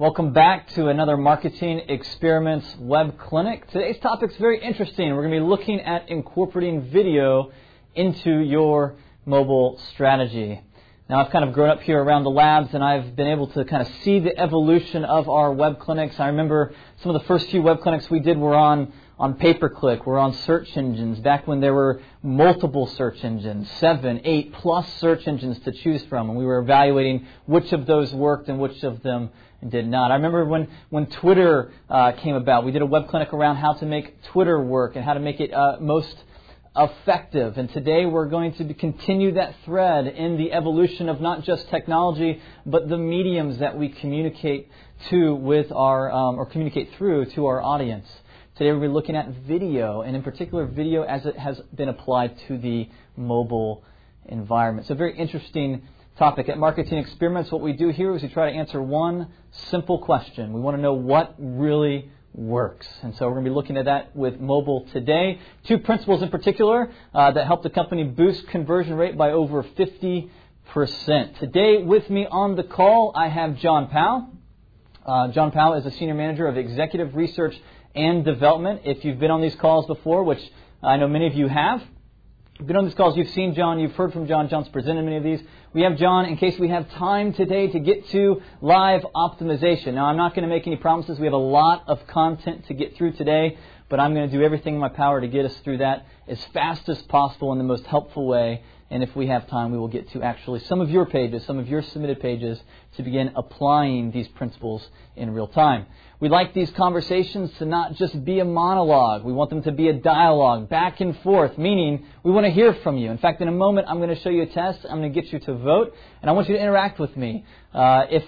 Welcome back to another Marketing Experiments web clinic. Today's topic is very interesting. We're going to be looking at incorporating video into your mobile strategy. Now, I've kind of grown up here around the labs and I've been able to kind of see the evolution of our web clinics. I remember some of the first few web clinics we did were on on pay per click, we're on search engines back when there were multiple search engines, seven, eight plus search engines to choose from, and we were evaluating which of those worked and which of them did not. I remember when, when Twitter uh, came about, we did a web clinic around how to make Twitter work and how to make it uh, most effective. And today we're going to continue that thread in the evolution of not just technology, but the mediums that we communicate to with our, um, or communicate through to our audience. Today we'll be looking at video, and in particular video as it has been applied to the mobile environment. It's a very interesting topic. At Marketing Experiments, what we do here is we try to answer one simple question. We want to know what really works. And so we're going to be looking at that with mobile today. Two principles in particular uh, that help the company boost conversion rate by over 50%. Today with me on the call, I have John Powell. Uh, John Powell is a senior manager of executive research and development. If you've been on these calls before, which I know many of you have, been on these calls, you've seen John, you've heard from John. John's presented many of these. We have John in case we have time today to get to live optimization. Now, I'm not going to make any promises. We have a lot of content to get through today, but I'm going to do everything in my power to get us through that as fast as possible in the most helpful way. And if we have time, we will get to actually some of your pages, some of your submitted pages, to begin applying these principles in real time. We like these conversations to not just be a monologue. We want them to be a dialogue, back and forth, meaning we want to hear from you. In fact, in a moment, I'm going to show you a test. I'm going to get you to vote, and I want you to interact with me. Uh, if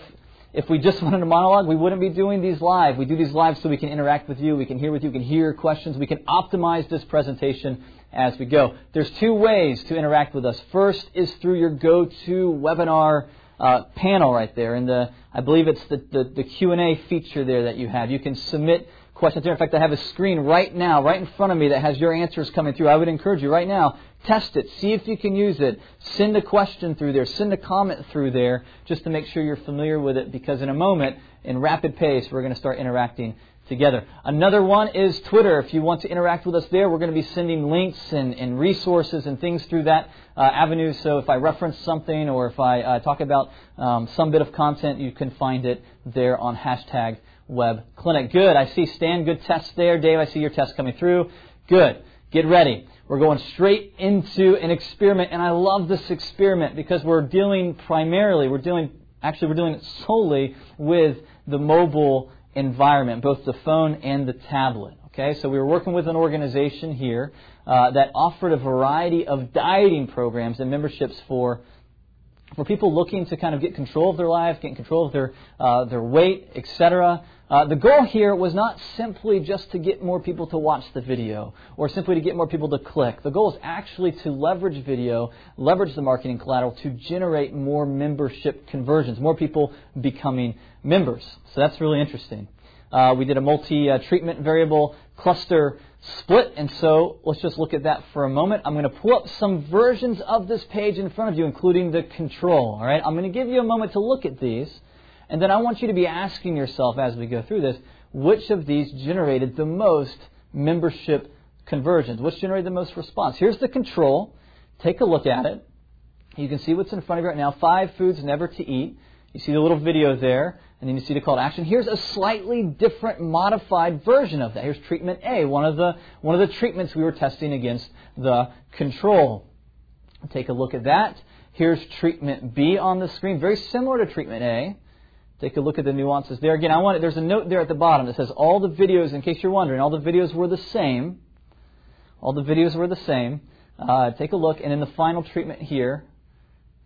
if we just wanted a monologue, we wouldn't be doing these live. We do these live so we can interact with you, we can hear with you, we can hear questions, we can optimize this presentation as we go. There's two ways to interact with us. First is through your GoToWebinar uh, panel right there, and the I believe it's the, the, the Q&A feature there that you have. You can submit questions there. In fact, I have a screen right now, right in front of me, that has your answers coming through. I would encourage you right now, test it, see if you can use it. Send a question through there, send a comment through there, just to make sure you're familiar with it. Because in a moment, in rapid pace, we're going to start interacting together. Another one is Twitter. If you want to interact with us there, we're going to be sending links and, and resources and things through that uh, avenue. So if I reference something or if I uh, talk about um, some bit of content, you can find it there on hashtag web clinic. Good. I see Stan. Good test there. Dave, I see your test coming through. Good. Get ready. We're going straight into an experiment, and I love this experiment because we're dealing primarily, we're dealing, actually, we're dealing solely with the mobile environment, both the phone and the tablet. Okay, so we were working with an organization here uh, that offered a variety of dieting programs and memberships for for people looking to kind of get control of their life, get control of their uh, their weight, etc. Uh, the goal here was not simply just to get more people to watch the video or simply to get more people to click. The goal is actually to leverage video, leverage the marketing collateral to generate more membership conversions, more people becoming members. So that's really interesting. Uh, we did a multi-treatment variable cluster split, and so let's just look at that for a moment. I'm going to pull up some versions of this page in front of you, including the control. All right, I'm going to give you a moment to look at these. And then I want you to be asking yourself as we go through this, which of these generated the most membership conversions? Which generated the most response? Here's the control. Take a look at it. You can see what's in front of you right now. Five foods never to eat. You see the little video there, and then you see the call to action. Here's a slightly different, modified version of that. Here's treatment A, one of the one of the treatments we were testing against the control. Take a look at that. Here's treatment B on the screen, very similar to treatment A. Take a look at the nuances there. Again, I want there's a note there at the bottom that says all the videos, in case you're wondering, all the videos were the same. All the videos were the same. Uh, take a look, and in the final treatment here,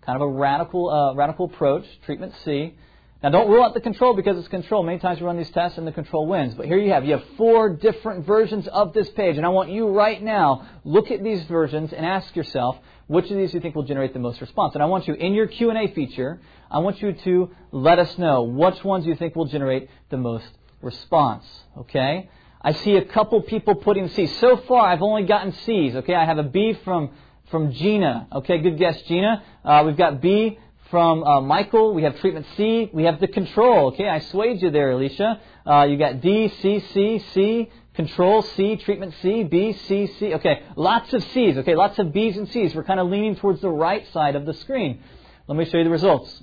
kind of a radical, uh, radical approach, treatment C. Now, don't rule out the control because it's control. Many times we run these tests and the control wins. But here you have, you have four different versions of this page. And I want you right now, look at these versions and ask yourself, which of these you think will generate the most response? And I want you, in your Q&A feature, I want you to let us know which ones you think will generate the most response. Okay? I see a couple people putting C's. So far, I've only gotten C's. Okay? I have a B from, from Gina. Okay, good guess, Gina. Uh, we've got B from uh, Michael. We have treatment C. We have the control. Okay, I swayed you there, Alicia. Uh, you got D, C, C, C, control C, treatment C, B, C, C. Okay, lots of C's. Okay, lots of B's and C's. We're kind of leaning towards the right side of the screen. Let me show you the results.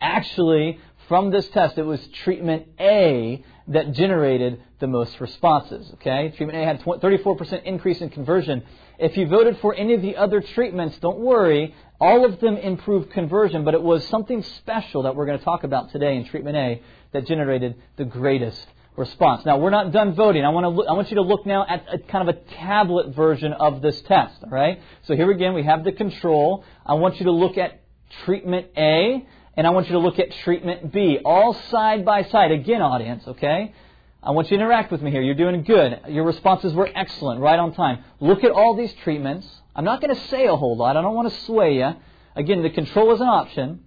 Actually, from this test, it was treatment A that generated the most responses. Okay, treatment A had 34% increase in conversion. If you voted for any of the other treatments, don't worry. All of them improved conversion, but it was something special that we're going to talk about today in treatment A that generated the greatest response. Now, we're not done voting. I want, to look, I want you to look now at a, kind of a tablet version of this test, all right? So here again, we have the control. I want you to look at treatment A, and I want you to look at treatment B, all side by side. Again, audience, okay? I want you to interact with me here. You're doing good. Your responses were excellent, right on time. Look at all these treatments. I'm not going to say a whole lot. I don't want to sway you. Again, the control is an option.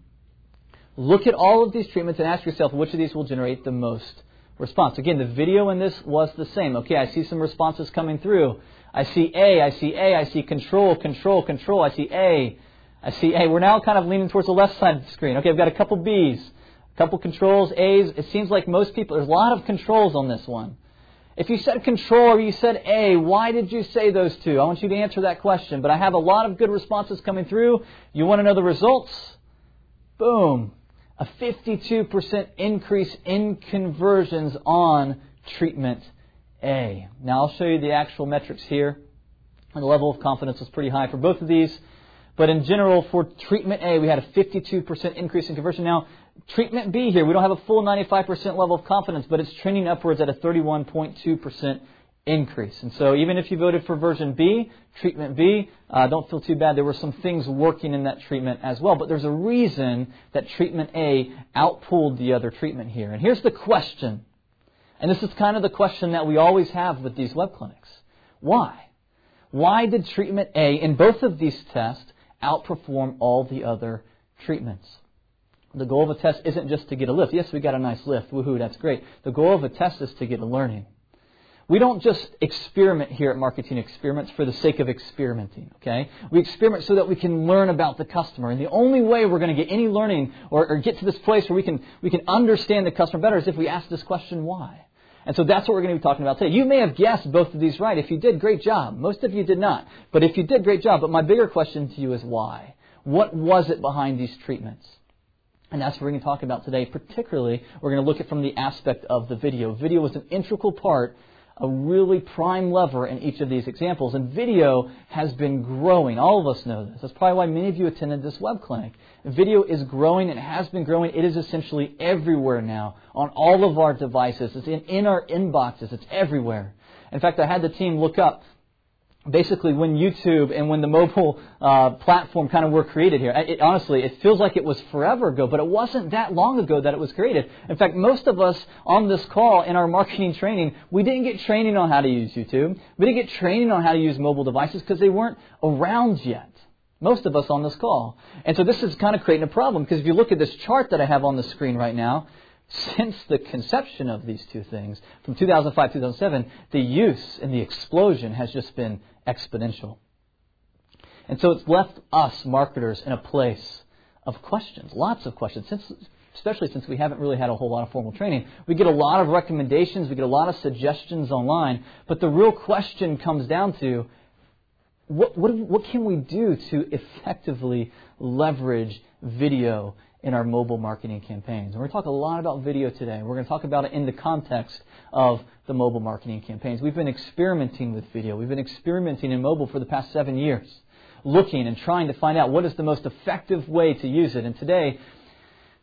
Look at all of these treatments and ask yourself which of these will generate the most response. Again, the video in this was the same. Okay, I see some responses coming through. I see A, I see A, I see control, control, control. I see A, I see A. We're now kind of leaning towards the left side of the screen. Okay, I've got a couple B's, couple controls, A's. It seems like most people, there's a lot of controls on this one. If you said control or you said A, why did you say those two? I want you to answer that question. But I have a lot of good responses coming through. You want to know the results? Boom. A 52% increase in conversions on treatment A. Now I'll show you the actual metrics here. And the level of confidence was pretty high for both of these. But in general, for treatment A, we had a 52% increase in conversion. Now, treatment B here, we don't have a full 95% level of confidence, but it's trending upwards at a 31.2% increase. And so even if you voted for version B, treatment B, uh, don't feel too bad. There were some things working in that treatment as well. But there's a reason that treatment A outpulled the other treatment here. And here's the question. And this is kind of the question that we always have with these web clinics. Why? Why did treatment A in both of these tests outperform all the other treatments? The goal of a test isn't just to get a lift. Yes, we got a nice lift. Woohoo, that's great. The goal of a test is to get a learning. We don't just experiment here at Marketing Experiments for the sake of experimenting, okay? We experiment so that we can learn about the customer. And the only way we're going to get any learning or, or, get to this place where we can, we can understand the customer better is if we ask this question, why? And so that's what we're going to be talking about today. You may have guessed both of these right. If you did, great job. Most of you did not. But if you did, great job. But my bigger question to you is why? What was it behind these treatments? And that's what we're going to talk about today. Particularly, we're going to look at from the aspect of the video. Video was an integral part, a really prime lever in each of these examples. And video has been growing. All of us know this. That's probably why many of you attended this web clinic. Video is growing and has been growing. It is essentially everywhere now on all of our devices. It's in, in our inboxes. It's everywhere. In fact, I had the team look up basically when YouTube and when the mobile uh, platform kind of were created here. It, honestly, it feels like it was forever ago, but it wasn't that long ago that it was created. In fact, most of us on this call in our marketing training, we didn't get training on how to use YouTube. We didn't get training on how to use mobile devices because they weren't around yet. Most of us on this call. And so this is kind of creating a problem because if you look at this chart that I have on the screen right now, since the conception of these two things, from 2005 2007, the use and the explosion has just been exponential. And so it's left us, marketers, in a place of questions, lots of questions, since, especially since we haven't really had a whole lot of formal training. We get a lot of recommendations, we get a lot of suggestions online, but the real question comes down to what, what, what can we do to effectively leverage video in our mobile marketing campaigns. And we're going to talk a lot about video today. We're going to talk about it in the context of the mobile marketing campaigns. We've been experimenting with video. We've been experimenting in mobile for the past seven years, looking and trying to find out what is the most effective way to use it. And today,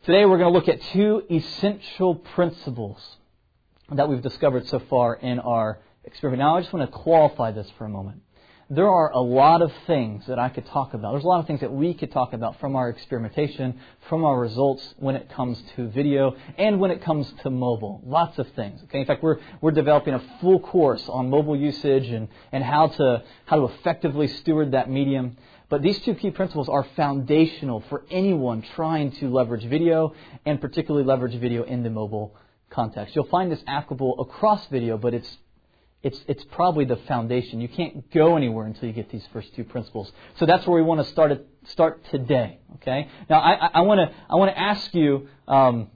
today we're going to look at two essential principles that we've discovered so far in our experiment. Now, I just want to qualify this for a moment. There are a lot of things that I could talk about. There's a lot of things that we could talk about from our experimentation, from our results when it comes to video, and when it comes to mobile. Lots of things. Okay? In fact, we're, we're developing a full course on mobile usage and, and how, to, how to effectively steward that medium. But these two key principles are foundational for anyone trying to leverage video, and particularly leverage video in the mobile context. You'll find this applicable across video, but it's it's, it's probably the foundation. You can't go anywhere until you get these first two principles. So that's where we want to start, start today. Okay? Now, I, I, want to I want to ask you. Um,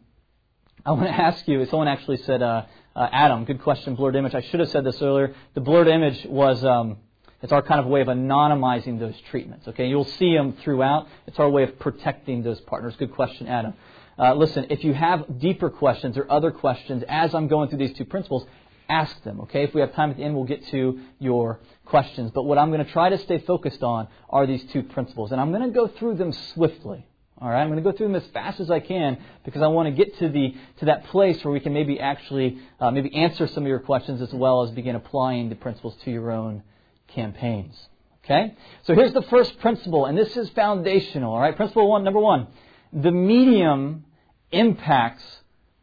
I want to ask you. Someone actually said, uh, uh, "Adam, good question. Blurred image. I should have said this earlier. The blurred image was um, it's our kind of way of anonymizing those treatments. Okay, you'll see them throughout. It's our way of protecting those partners. Good question, Adam. Uh, listen, if you have deeper questions or other questions as I'm going through these two principles, ask them, okay? If we have time at the end, we'll get to your questions. But what I'm going to try to stay focused on are these two principles. And I'm going to go through them swiftly. All right, I'm going to go through them as fast as I can because I want to get to the to that place where we can maybe actually uh, maybe answer some of your questions as well as begin applying the principles to your own campaigns. Okay, so here's the first principle, and this is foundational. All right, principle one, number one, the medium impacts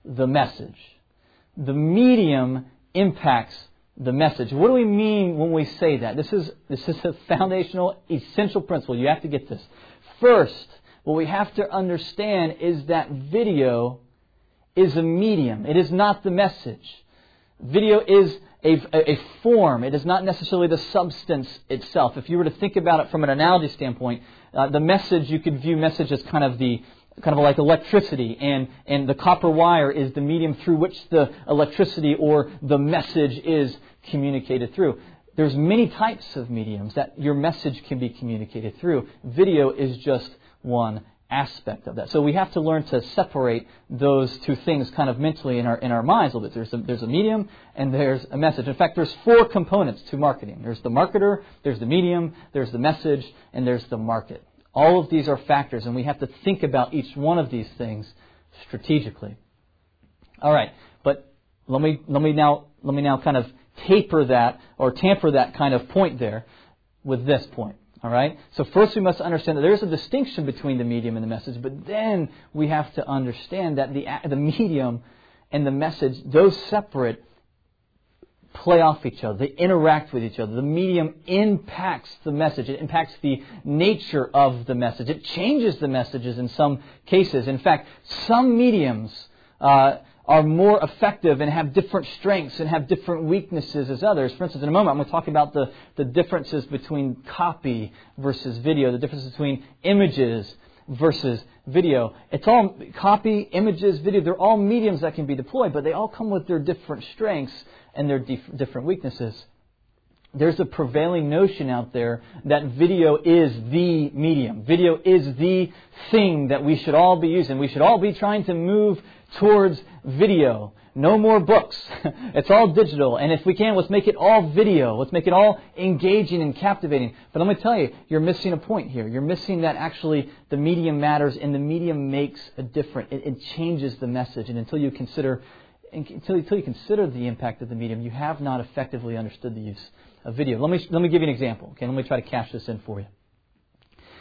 the message. The medium impacts the message. What do we mean when we say that? This is, this is a foundational, essential principle. You have to get this. First, what we have to understand is that video is a medium. It is not the message. Video is a, a, form. It is not necessarily the substance itself. If you were to think about it from an analogy standpoint, uh, the message, you could view message as kind of the, kind of like electricity, and, and the copper wire is the medium through which the electricity or the message is communicated through. There's many types of mediums that your message can be communicated through. Video is just one aspect of that. So we have to learn to separate those two things kind of mentally in our, in our minds a little bit. There's a, there's a medium and there's a message. In fact, there's four components to marketing. There's the marketer, there's the medium, there's the message, and there's the market. All of these are factors, and we have to think about each one of these things strategically. All right, but let me let me now let me now kind of taper that or tamper that kind of point there with this point. All right? So first we must understand that there is a distinction between the medium and the message, but then we have to understand that the the medium and the message, those separate play off each other. They interact with each other. The medium impacts the message. It impacts the nature of the message. It changes the messages in some cases. In fact, some mediums uh, are more effective and have different strengths and have different weaknesses as others. For instance, in a moment, I'm going to talk about the, the differences between copy versus video, the differences between images versus video. It's all copy, images, video, they're all mediums that can be deployed, but they all come with their different strengths and their dif- different weaknesses. There's a prevailing notion out there that video is the medium. Video is the thing that we should all be using. We should all be trying to move towards video. No more books. it's all digital. And if we can, let's make it all video. Let's make it all engaging and captivating. But let me tell you, you're missing a point here. You're missing that actually the medium matters and the medium makes a difference. It, it changes the message. And until you consider until, until you consider the impact of the medium, you have not effectively understood the use of video. Let me, let me give you an example. Okay, let me try to cash this in for you.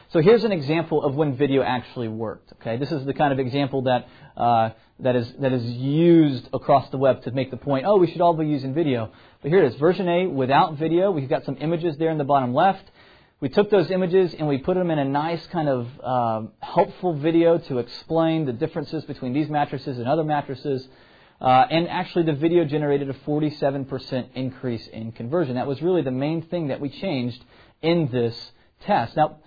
So here's an example of when video actually worked. Okay, this is the kind of example that uh, that is that is used across the web to make the point. Oh, we should all be using video. But here it is, version A without video. We've got some images there in the bottom left. We took those images and we put them in a nice kind of uh, helpful video to explain the differences between these mattresses and other mattresses. Uh, and actually, the video generated a 47% increase in conversion. That was really the main thing that we changed in this test. Now,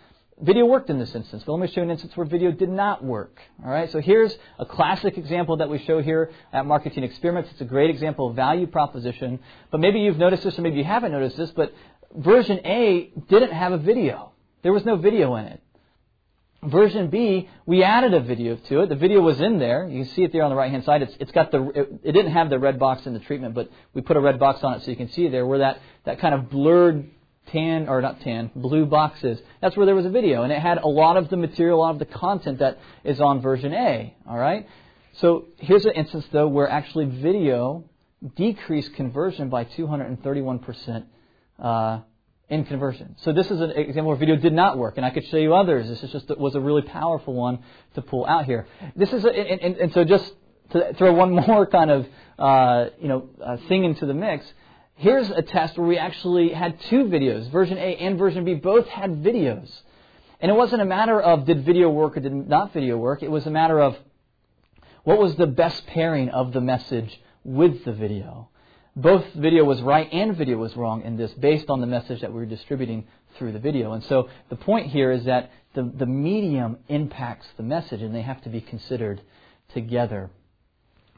video worked in this instance, but let me show you an instance where video did not work. All right, so here's a classic example that we show here at Marketing Experiments. It's a great example of value proposition, but maybe you've noticed this or maybe you haven't noticed this, but version A didn't have a video. There was no video in it. Version B, we added a video to it. The video was in there. You can see it there on the right hand side. It's, it's got the, it, it, didn't have the red box in the treatment, but we put a red box on it so you can see there where that, that kind of blurred tan, or not tan, blue box is. That's where there was a video. And it had a lot of the material, a lot of the content that is on version A. Alright? So here's an instance though where actually video decreased conversion by 231% uh, in conversion. So this is an example where video did not work, and I could show you others. This is just was a really powerful one to pull out here. This is a, and, and, and so just to throw one more kind of uh, you know uh, thing into the mix. Here's a test where we actually had two videos, version A and version B, both had videos. And it wasn't a matter of did video work or did not video work. It was a matter of what was the best pairing of the message with the video. Both video was right and video was wrong in this based on the message that we were distributing through the video. And so the point here is that the, the medium impacts the message and they have to be considered together.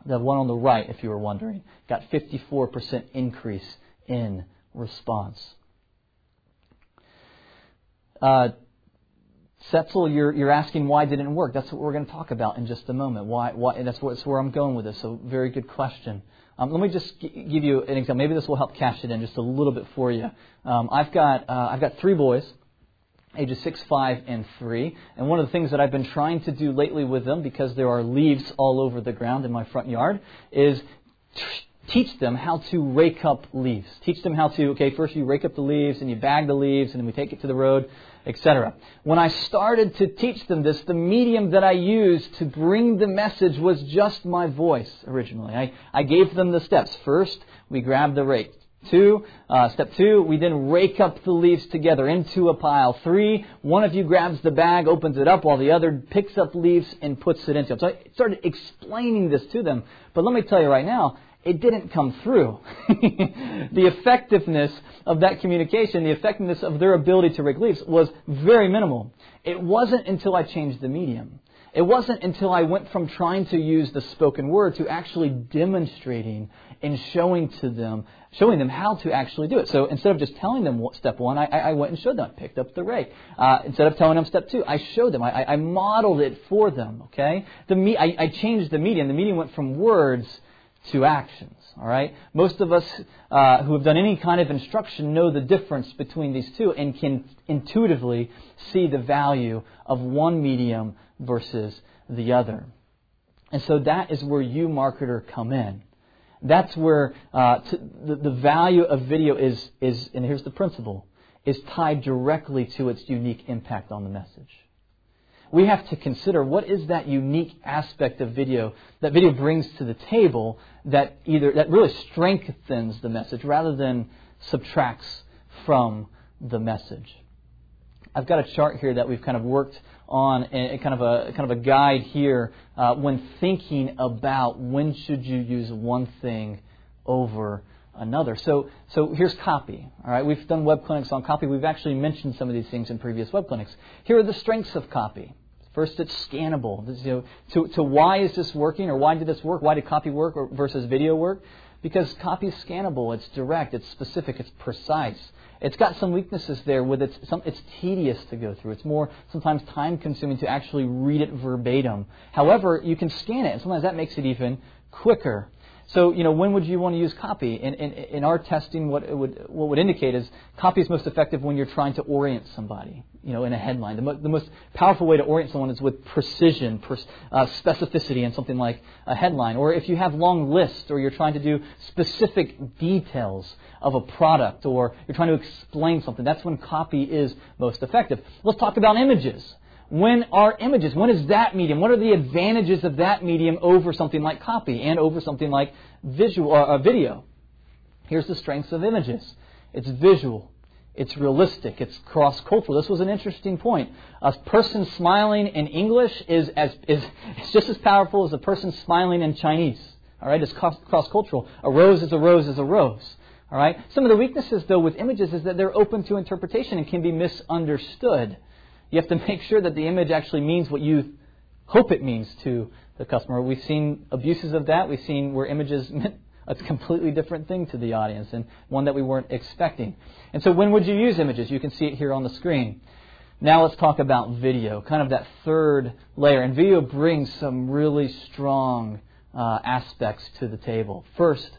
The one on the right, if you were wondering, got 54% increase in response. Uh, Setzel, you're, you're asking why didn't it work. That's what we're going to talk about in just a moment. Why, why, that's, what, that's where I'm going with this. So, very good question. Um, let me just g- give you an example. Maybe this will help cash it in just a little bit for you. Um, I've got uh, I've got three boys, ages six, five, and three. And one of the things that I've been trying to do lately with them, because there are leaves all over the ground in my front yard, is t- teach them how to rake up leaves. Teach them how to okay, first you rake up the leaves and you bag the leaves and then we take it to the road etc. When I started to teach them this, the medium that I used to bring the message was just my voice originally. I, I gave them the steps. First, we grab the rake. Two, uh, step two, we then rake up the leaves together into a pile. Three, one of you grabs the bag, opens it up, while the other picks up leaves and puts it into it. So I started explaining this to them. But let me tell you right now, it didn't come through. the effectiveness of that communication, the effectiveness of their ability to rake leaves was very minimal. It wasn't until I changed the medium. It wasn't until I went from trying to use the spoken word to actually demonstrating and showing to them, showing them how to actually do it. So instead of just telling them step one, I, I went and showed them. I picked up the rake. Uh, instead of telling them step two, I showed them. I, I modeled it for them. Okay, the me, I, I changed the medium. The medium went from words to actions. All right? Most of us uh, who have done any kind of instruction know the difference between these two and can intuitively see the value of one medium versus the other. And so that is where you, marketer, come in. That's where uh, to, the, the value of video is, is, and here's the principle, is tied directly to its unique impact on the message we have to consider what is that unique aspect of video that video brings to the table that either that really strengthens the message rather than subtracts from the message. I've got a chart here that we've kind of worked on, a, kind of a kind of a guide here uh, when thinking about when should you use one thing over another. So, so here's copy. All right, we've done web clinics on copy. We've actually mentioned some of these things in previous web clinics. Here are the strengths of copy. First, it's scannable. This, you know, to, to why is this working or why did this work? Why did copy work versus video work? Because copy is scannable. It's direct. It's specific. It's precise. It's got some weaknesses there with its, some, it's tedious to go through. It's more sometimes time consuming to actually read it verbatim. However, you can scan it, and sometimes that makes it even quicker. So, you know, when would you want to use copy? In, in, in our testing, what would, what would indicate is copy is most effective when you're trying to orient somebody, you know, in a headline. The, mo- the most powerful way to orient someone is with precision, uh, specificity in something like a headline. Or if you have long lists or you're trying to do specific details of a product or you're trying to explain something, that's when copy is most effective. Let's talk about images when are images? When is that medium? What are the advantages of that medium over something like copy and over something like visual uh, uh, video? Here's the strengths of images. It's visual. It's realistic. It's cross-cultural. This was an interesting point. A person smiling in English is as is, is just as powerful as a person smiling in Chinese. All right, it's cross-cultural. A rose is a rose is a rose. All right. Some of the weaknesses, though, with images is that they're open to interpretation and can be misunderstood. You have to make sure that the image actually means what you hope it means to the customer. We've seen abuses of that. We've seen where images meant a completely different thing to the audience and one that we weren't expecting. And so, when would you use images? You can see it here on the screen. Now, let's talk about video, kind of that third layer. And video brings some really strong uh, aspects to the table. First,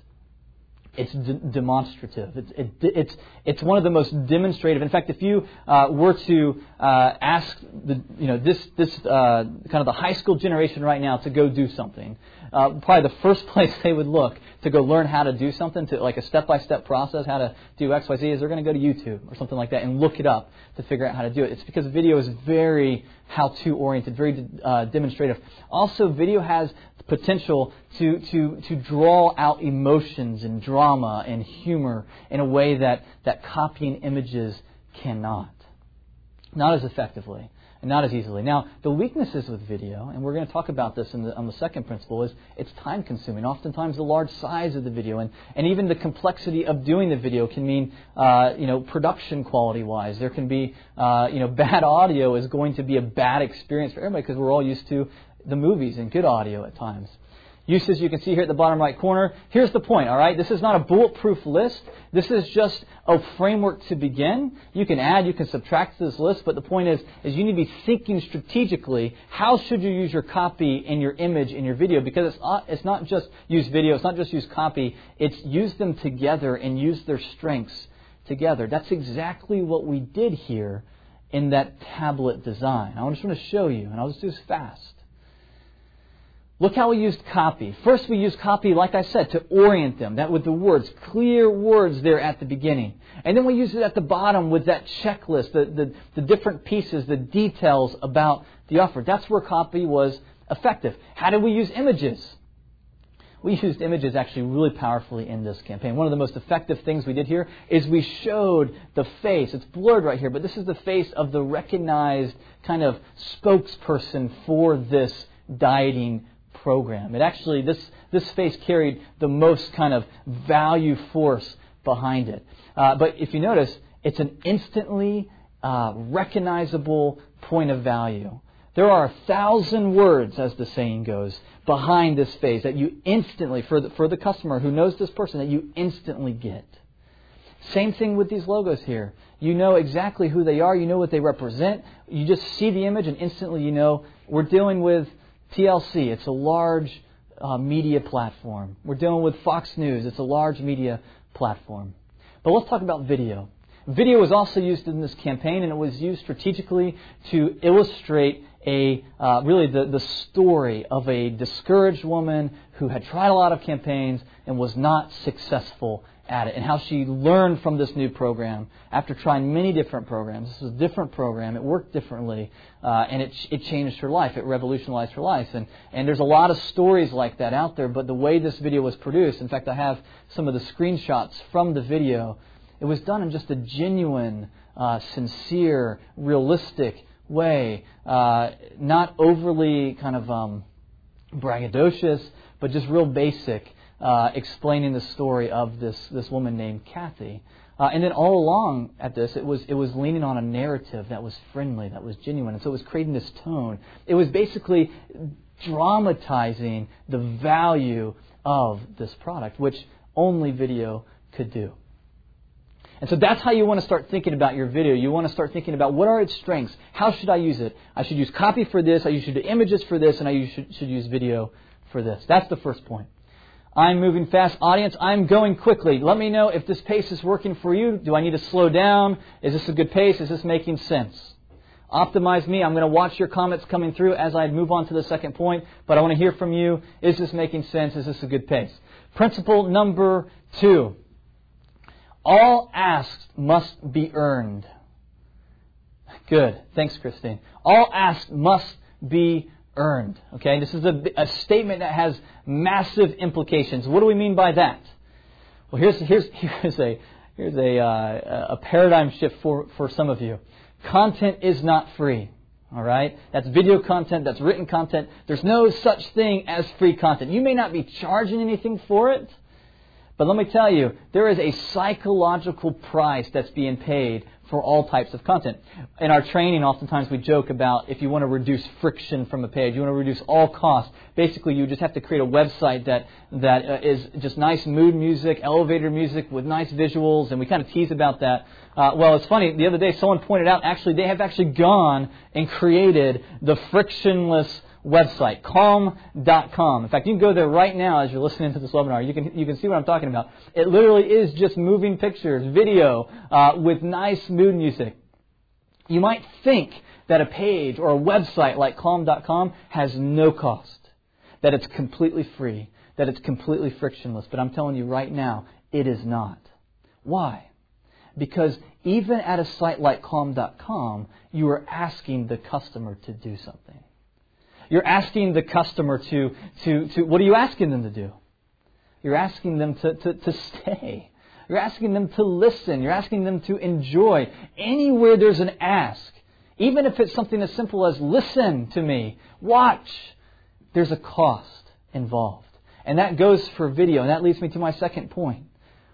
it's de- demonstrative. It's, it, it's, it's one of the most demonstrative. In fact, if you uh, were to uh, ask the, you know, this, this uh, kind of the high school generation right now to go do something, uh, probably the first place they would look to go learn how to do something, to like a step-by-step process, how to do X, Y, Z, is they're going to go to YouTube or something like that and look it up to figure out how to do it. It's because video is very how-to oriented, very uh, demonstrative. Also, video has potential to, to, to draw out emotions and drama and humor in a way that, that copying images cannot. Not as effectively and not as easily. Now, the weaknesses with video, and we're going to talk about this the, on the second principle, is it's time consuming. Oftentimes, the large size of the video and, and even the complexity of doing the video can mean, uh, you know, production quality wise. There can be, uh, you know, bad audio is going to be a bad experience for everybody because we're all used to the movies and good audio at times. Uses you can see here at the bottom right corner. Here's the point, all right? This is not a bulletproof list. This is just a framework to begin. You can add, you can subtract to this list, but the point is, is you need to be thinking strategically, how should you use your copy and your image in your video? Because it's not, it's not just use video, it's not just use copy, it's use them together and use their strengths together. That's exactly what we did here in that tablet design. I just want to show you, and I'll just do this fast. Look how we used copy. First, we used copy, like I said, to orient them. That with the words, clear words there at the beginning. And then we used it at the bottom with that checklist, the, the, the different pieces, the details about the offer. That's where copy was effective. How did we use images? We used images actually really powerfully in this campaign. One of the most effective things we did here is we showed the face. It's blurred right here, but this is the face of the recognized kind of spokesperson for this dieting program. It actually, this, this face carried the most kind of value force behind it. Uh, but if you notice, it's an instantly uh, recognizable point of value. There are a thousand words, as the saying goes, behind this face that you instantly, for the, for the customer who knows this person, that you instantly get. Same thing with these logos here. You know exactly who they are, you know what they represent. You just see the image, and instantly you know we're dealing with TLC, it's a large uh, media platform. We're dealing with Fox News, it's a large media platform. But let's talk about video. Video was also used in this campaign, and it was used strategically to illustrate a uh, really the, the story of a discouraged woman who had tried a lot of campaigns and was not successful at it and how she learned from this new program after trying many different programs. This was a different program. It worked differently, uh, and it, it changed her life. It revolutionized her life. And, and there's a lot of stories like that out there, but the way this video was produced, in fact, I have some of the screenshots from the video. It was done in just a genuine, uh, sincere, realistic way, uh, not overly kind of um, braggadocious, but just real basic uh, explaining the story of this, this woman named Kathy. Uh, and then all along at this, it was, it was leaning on a narrative that was friendly, that was genuine. And so it was creating this tone. It was basically dramatizing the value of this product, which only video could do. And so that's how you want to start thinking about your video. You want to start thinking about what are its strengths? How should I use it? I should use copy for this, I should do images for this, and I should, should use video for this. That's the first point. I'm moving fast. Audience, I'm going quickly. Let me know if this pace is working for you. Do I need to slow down? Is this a good pace? Is this making sense? Optimize me. I'm going to watch your comments coming through as I move on to the second point, but I want to hear from you. Is this making sense? Is this a good pace? Principle number two. All asked must be earned. Good. Thanks, Christine. All asked must be earned. Okay, this is a, a statement that has massive implications. What do we mean by that? Well, here's here's here's a here's a uh, a paradigm shift for for some of you. Content is not free. All right, that's video content, that's written content. There's no such thing as free content. You may not be charging anything for it, but let me tell you, there is a psychological price that's being paid for all types of content. In our training, oftentimes we joke about if you want to reduce friction from a page, you want to reduce all costs. Basically, you just have to create a website that that uh, is just nice mood music, elevator music with nice visuals, and we kind of tease about that. Uh, well, it's funny. The other day, someone pointed out actually they have actually gone and created the frictionless website, calm.com. In fact, you can go there right now as you're listening to this webinar. You can, you can see what I'm talking about. It literally is just moving pictures, video, uh, with nice mood music. You might think that a page or a website like calm.com has no cost, that it's completely free, that it's completely frictionless. But I'm telling you right now, it is not. Why? Because even at a site like calm.com, you are asking the customer to do something. You're asking the customer to, to, to what are you asking them to do? You're asking them to, to, to stay. You're asking them to listen. You're asking them to enjoy. Anywhere there's an ask, even if it's something as simple as listen to me, watch, there's a cost involved. And that goes for video. And that leads me to my second point.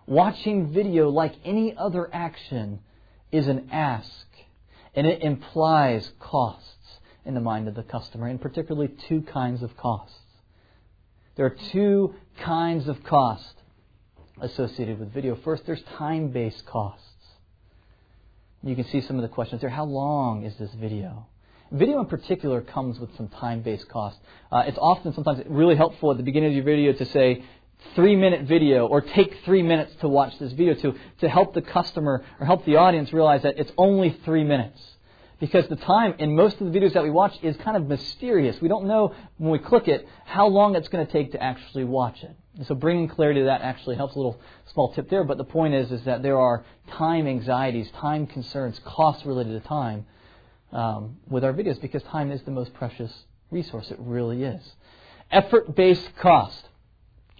Watching video, like any other action, is an ask. And it implies costs in the mind of the customer, and particularly two kinds of costs. There are two kinds of cost associated with video. First, there's time based costs. You can see some of the questions there. How long is this video? Video in particular comes with some time based cost. Uh, it's often, sometimes, really helpful at the beginning of your video to say, three minute video or take three minutes to watch this video to, to help the customer or help the audience realize that it's only three minutes. Because the time in most of the videos that we watch is kind of mysterious. We don't know when we click it how long it's going to take to actually watch it. And so bringing clarity to that actually helps a little small tip there. But the point is, is that there are time anxieties, time concerns, costs related to time um, with our videos because time is the most precious resource. It really is. Effort based cost.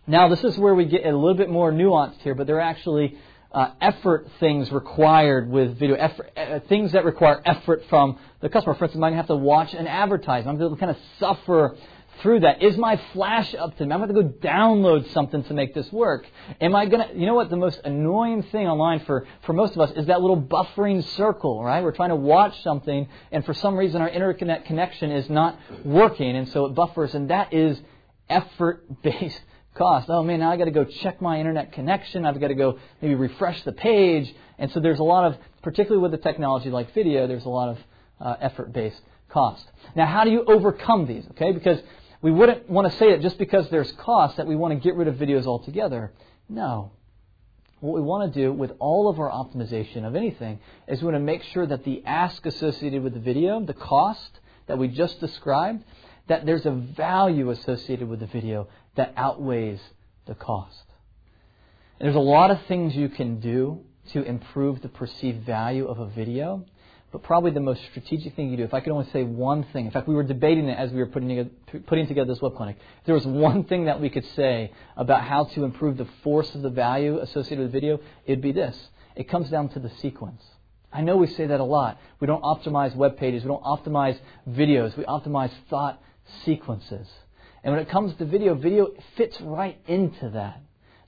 Now, this is where we get a little bit more nuanced here, but there are actually uh, effort things required with video, effort, uh, things that require effort from the customer. For instance, I'm going to have to watch an advertisement. I'm going to kind of suffer through that. Is my flash up to me? I'm going to go download something to make this work. Am I going to, you know what, the most annoying thing online for, for most of us is that little buffering circle, right? We're trying to watch something, and for some reason our internet connection is not working, and so it buffers, and that is effort based cost. Oh man, now I got to go check my internet connection. I've got to go maybe refresh the page. And so there's a lot of, particularly with the technology like video, there's a lot of uh, effort-based cost. Now, how do you overcome these? Okay, because we wouldn't want to say it just because there's cost that we want to get rid of videos altogether. No. What we want to do with all of our optimization of anything is we want to make sure that the ask associated with the video, the cost that we just described, that there's a value associated with the video that outweighs the cost. And there's a lot of things you can do to improve the perceived value of a video, but probably the most strategic thing you do, if I could only say one thing, in fact, we were debating it as we were putting together, putting together this web clinic. If there was one thing that we could say about how to improve the force of the value associated with video, it'd be this. It comes down to the sequence. I know we say that a lot. We don't optimize web pages, we don't optimize videos, we optimize thought sequences. And when it comes to video, video fits right into that.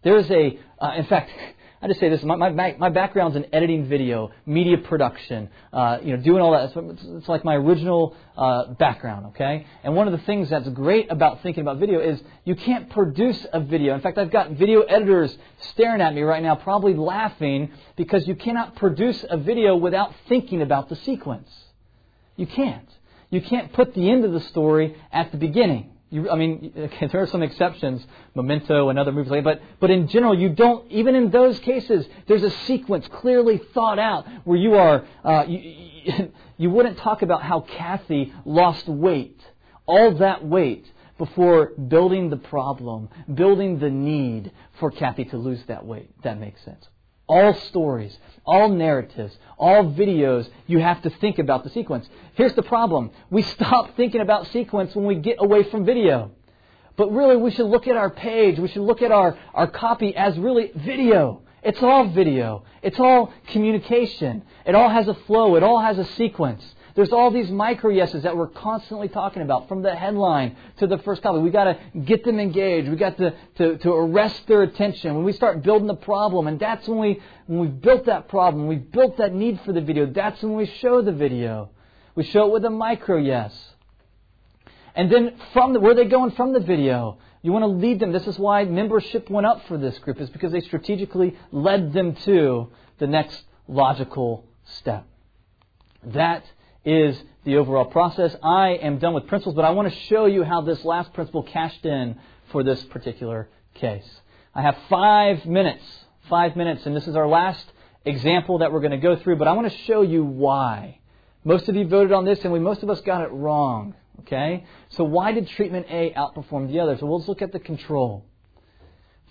There's a, uh, in fact, I just say this: my, my, my background's in editing video, media production, uh, you know, doing all that. It's, it's like my original uh, background, okay? And one of the things that's great about thinking about video is you can't produce a video. In fact, I've got video editors staring at me right now, probably laughing because you cannot produce a video without thinking about the sequence. You can't. You can't put the end of the story at the beginning. You, I mean, okay, there are some exceptions, Memento and other movies like but, but in general, you don't, even in those cases, there's a sequence clearly thought out where you are, uh, you, you wouldn't talk about how Kathy lost weight, all that weight, before building the problem, building the need for Kathy to lose that weight. That makes sense all stories, all narratives, all videos, you have to think about the sequence. Here's the problem. We stop thinking about sequence when we get away from video. But really, we should look at our page, we should look at our, our copy as really video. It's all video. It's all communication. It all has a flow. It all has a sequence. There's all these micro yeses that we're constantly talking about, from the headline to the first copy. We've got to get them engaged. We've got to, to, to arrest their attention. When we start building the problem, and that's when we when we've built that problem, we've built that need for the video. That's when we show the video. We show it with a micro yes. And then from the, where are they going from the video? You want to lead them. This is why membership went up for this group, is because they strategically led them to the next logical step. That is the overall process. I am done with principles, but I want to show you how this last principle cashed in for this particular case. I have five minutes, five minutes, and this is our last example that we're going to go through, but I want to show you why. Most of you voted on this, and we most of us got it wrong. Okay? So why did treatment A outperform the others? Well, let's look at the control.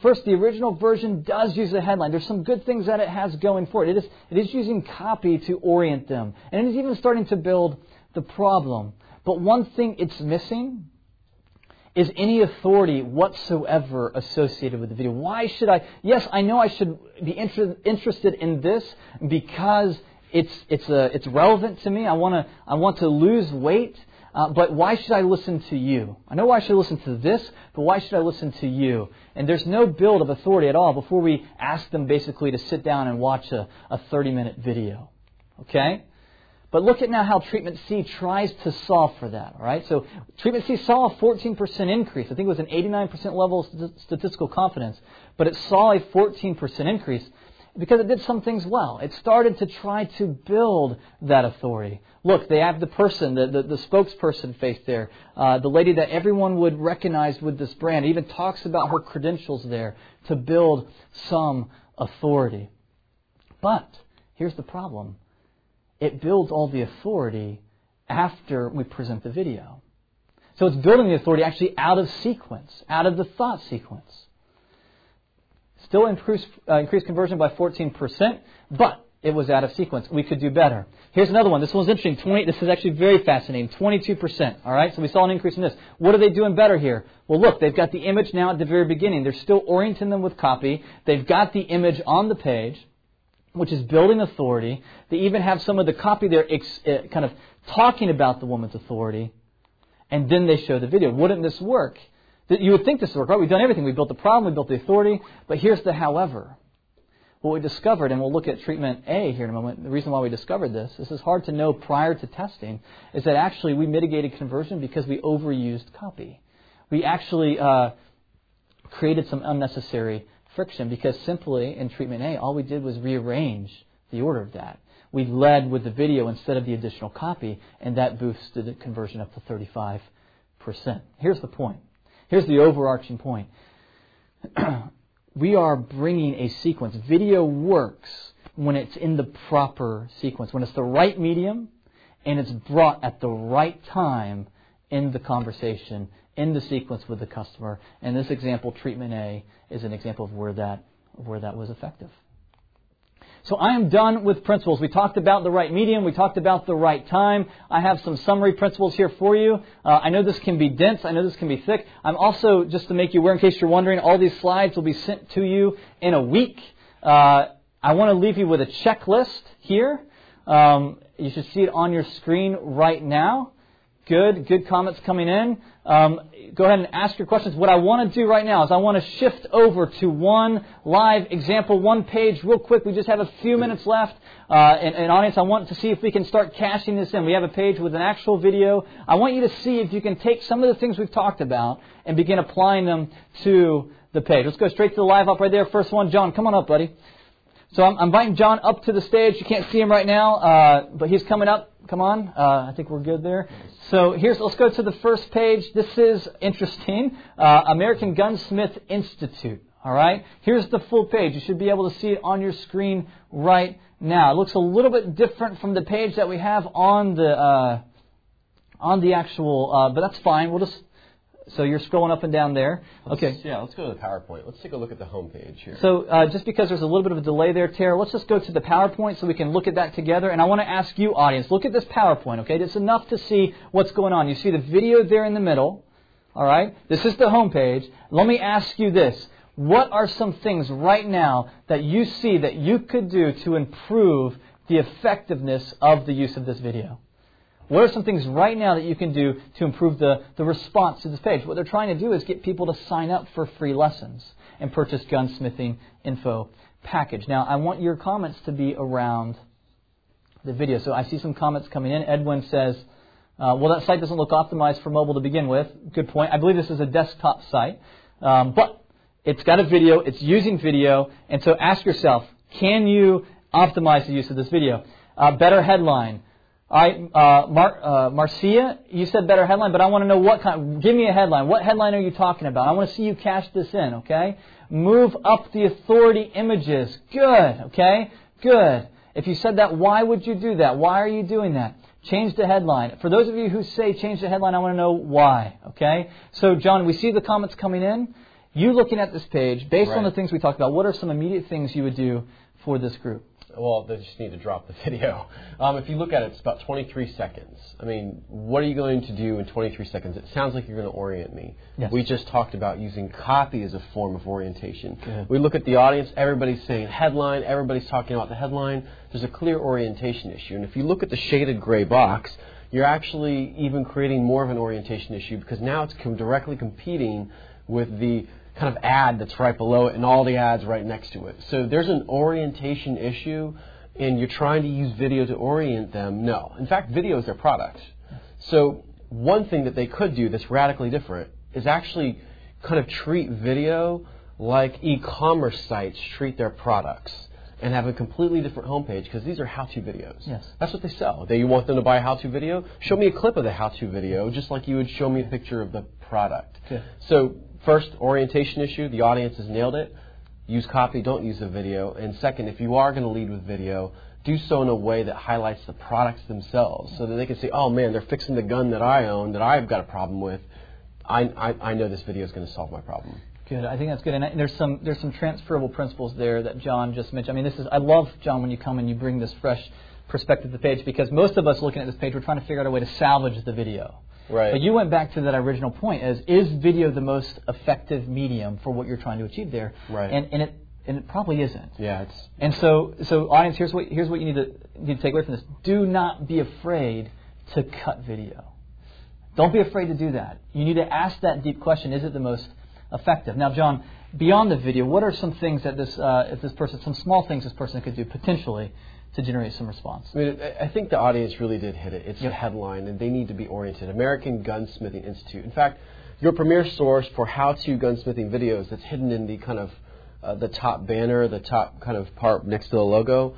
First, the original version does use a headline. There's some good things that it has going for it. It is, it is using copy to orient them. And it is even starting to build the problem. But one thing it's missing is any authority whatsoever associated with the video. Why should I? Yes, I know I should be inter- interested in this because it's, it's, a, it's relevant to me. I, wanna, I want to lose weight. Uh, but why should I listen to you? I know why I should listen to this, but why should I listen to you? And there's no build of authority at all before we ask them basically to sit down and watch a, a 30 minute video. Okay? But look at now how treatment C tries to solve for that. All right? So treatment C saw a 14% increase. I think it was an 89% level of statistical confidence, but it saw a 14% increase because it did some things well. It started to try to build that authority. Look, they have the person, the, the, the spokesperson face there, uh, the lady that everyone would recognize with this brand. It even talks about her credentials there to build some authority. But here's the problem it builds all the authority after we present the video. So it's building the authority actually out of sequence, out of the thought sequence. Still increased, uh, increased conversion by 14%, but it was out of sequence. We could do better. Here's another one. This one's interesting. 20, this is actually very fascinating. 22%. All right, so we saw an increase in this. What are they doing better here? Well, look, they've got the image now at the very beginning. They're still orienting them with copy. They've got the image on the page, which is building authority. They even have some of the copy there ex, uh, kind of talking about the woman's authority. And then they show the video. Wouldn't this work you would think this would work, right? We've done everything. We built the problem, we built the authority, but here's the however. What we discovered, and we'll look at treatment A here in a moment, the reason why we discovered this, this is hard to know prior to testing, is that actually we mitigated conversion because we overused copy. We actually uh, created some unnecessary friction because simply in treatment A, all we did was rearrange the order of that. We led with the video instead of the additional copy, and that boosted the conversion up to 35%. Here's the point Here's the overarching point. we are bringing a sequence. Video works when it's in the proper sequence, when it's the right medium and it's brought at the right time in the conversation, in the sequence with the customer. And this example, treatment A, is an example of where that, where that was effective. So I am done with principles. We talked about the right medium. We talked about the right time. I have some summary principles here for you. Uh, I know this can be dense. I know this can be thick. I'm also, just to make you aware, in case you're wondering, all these slides will be sent to you in a week. Uh, I want to leave you with a checklist here. Um, you should see it on your screen right now. Good, good comments coming in. Um, go ahead and ask your questions. What I want to do right now is I want to shift over to one live example, one page, real quick. We just have a few minutes left. Uh, and, and audience, I want to see if we can start cashing this in. We have a page with an actual video. I want you to see if you can take some of the things we've talked about and begin applying them to the page. Let's go straight to the live up right there. First one, John, come on up, buddy. So I'm, inviting John up to the stage. You can't see him right now, uh, but he's coming up. Come on. Uh, I think we're good there. So here's, let's go to the first page. This is interesting. Uh, American Gunsmith Institute. All right. Here's the full page. You should be able to see it on your screen right now. It looks a little bit different from the page that we have on the uh, on the actual, uh, but that's fine. We'll just so you're scrolling up and down there. Let's, okay. Yeah, let's go to the PowerPoint. Let's take a look at the home page here. So uh, just because there's a little bit of a delay there, Tara, let's just go to the PowerPoint so we can look at that together. And I want to ask you, audience, look at this PowerPoint. Okay, it's enough to see what's going on. You see the video there in the middle. All right, this is the home page. Let me ask you this: What are some things right now that you see that you could do to improve the effectiveness of the use of this video? What are some things right now that you can do to improve the, the response to this page? What they're trying to do is get people to sign up for free lessons and purchase gunsmithing info package. Now, I want your comments to be around the video. So I see some comments coming in. Edwin says, uh, well, that site doesn't look optimized for mobile to begin with. Good point. I believe this is a desktop site. Um, but it's got a video, it's using video, and so ask yourself, can you optimize the use of this video? Uh, better headline, All right, uh, Mar- uh, Marcia, you said better headline, but I want to know what kind. Give me a headline. What headline are you talking about? I want to see you cash this in. Okay. Move up the authority images. Good. Okay. Good. If you said that, why would you do that? Why are you doing that? Change the headline. For those of you who say change the headline, I want to know why. Okay. So, John, we see the comments coming in. You looking at this page, based Right. on the things we talked about, what are some immediate things you would do for this group? Well, they just need to drop the video. Um, if you look at it, it's about 23 seconds. I mean, what are you going to do in 23 seconds? It sounds like you're going to orient me. Yes. We just talked about using copy as a form of orientation. Good. We look at the audience, everybody's saying headline, everybody's talking about the headline. There's a clear orientation issue. And if you look at the shaded gray box, you're actually even creating more of an orientation issue because now it's com- directly competing with the kind of ad that's right below it and all the ads right next to it. So there's an orientation issue and you're trying to use video to orient them. No. In fact, video is their product. So one thing that they could do that's radically different is actually kind of treat video like e-commerce sites treat their products and have a completely different homepage because these are how-to videos. Yes. That's what they sell. They you want them to buy a how-to video? Show me a clip of the how-to video just like you would show me a picture of the product. Good. So first, orientation issue, the audience has nailed it. Use copy, don't use the video. And second, if you are going to lead with video, do so in a way that highlights the products themselves so that they can say, oh man, they're fixing the gun that I own that I've got a problem with. I, I, I know this video is going to solve my problem. Good. I think that's good. And I- there's some there's some transferable principles there that John just mentioned. I mean, this is I love John when you come and you bring this fresh perspective to the page because most of us looking at this page we're trying to figure out a way to salvage the video. Right. But you went back to that original point as is video the most effective medium for what you're trying to achieve there? Right. And and it and it probably isn't. Yeah, it's And so, so audience, here's what here's what you need to need to take away from this. Do not be afraid to cut video. Don't be afraid to do that. You need to ask that deep question: Is it the most effective? Now, John, beyond the video, what are some things that this uh, if this person, some small things this person could do potentially to generate some response? I mean, I- think the audience really did hit it. It's Yep. a headline, and they need to be oriented. American Gunsmithing Institute. In fact, your premier source for how-to gunsmithing videos that's hidden in the kind of uh, the top banner, the top kind of part next to the logo.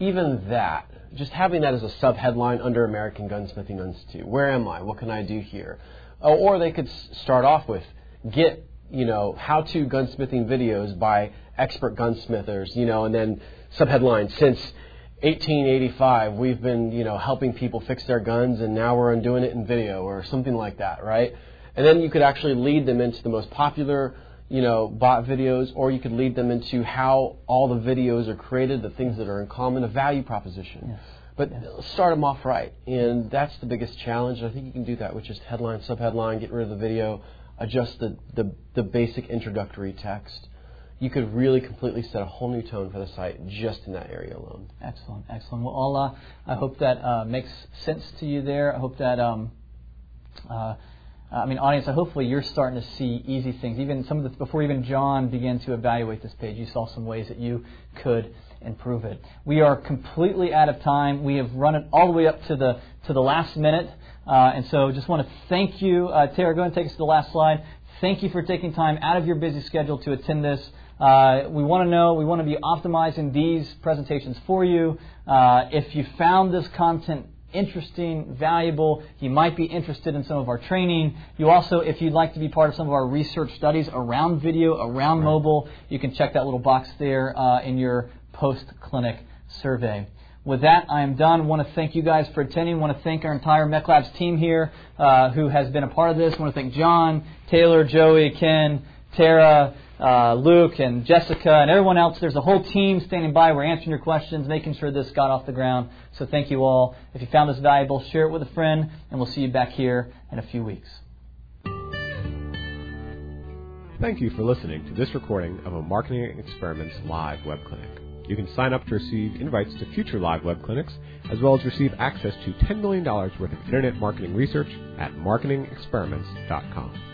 Even that, just having that as a sub-headline under American Gunsmithing Institute. Where am I? What can I do here? Uh, or they could s- start off with get you know how-to gunsmithing videos by expert gunsmithers. You know, and then subheadline since 1885 we've been you know helping people fix their guns and now we're doing it in video or something like that right? And then you could actually lead them into the most popular you know bot videos or you could lead them into how all the videos are created the things that are in common a value proposition. Yes. but start them off right and that's the biggest challenge i think you can do that with just headline subheadline get rid of the video adjust the, the, the basic introductory text you could really completely set a whole new tone for the site just in that area alone. Excellent, excellent. Well, Allah, I hope that uh, makes sense to you there. I hope that, um, uh, I mean, audience, hopefully you're starting to see easy things. Even some of the, before even John began to evaluate this page, you saw some ways that you could improve it. We are completely out of time. We have run it all the way up to the to the last minute, uh, and so just want to thank you, uh, Tara. Go ahead and take us to the last slide. Thank you for taking time out of your busy schedule to attend this. Uh, we want to know, we want to be optimizing these presentations for you. Uh, if you found this content interesting, valuable, you might be interested in some of our training. You also, if you'd like to be part of some of our research studies around video, around mobile, you can check that little box there uh, in your post-clinic survey. With that, I am done. want to thank you guys for attending. want to thank our entire MECLABS team here uh, who has been a part of this. want to thank John, Taylor, Joey, Ken, Tara, uh, Luke, and Jessica, and everyone else. There's a whole team standing by. We're answering your questions, making sure this got off the ground. So thank you all. If you found this valuable, share it with a friend, and we'll see you back here in a few weeks. Thank you for listening to this recording of a Marketing Experiments live web clinic. You can sign up to receive invites to future live web clinics, as well as receive access to $10 million worth of internet marketing research at marketingexperiments.com.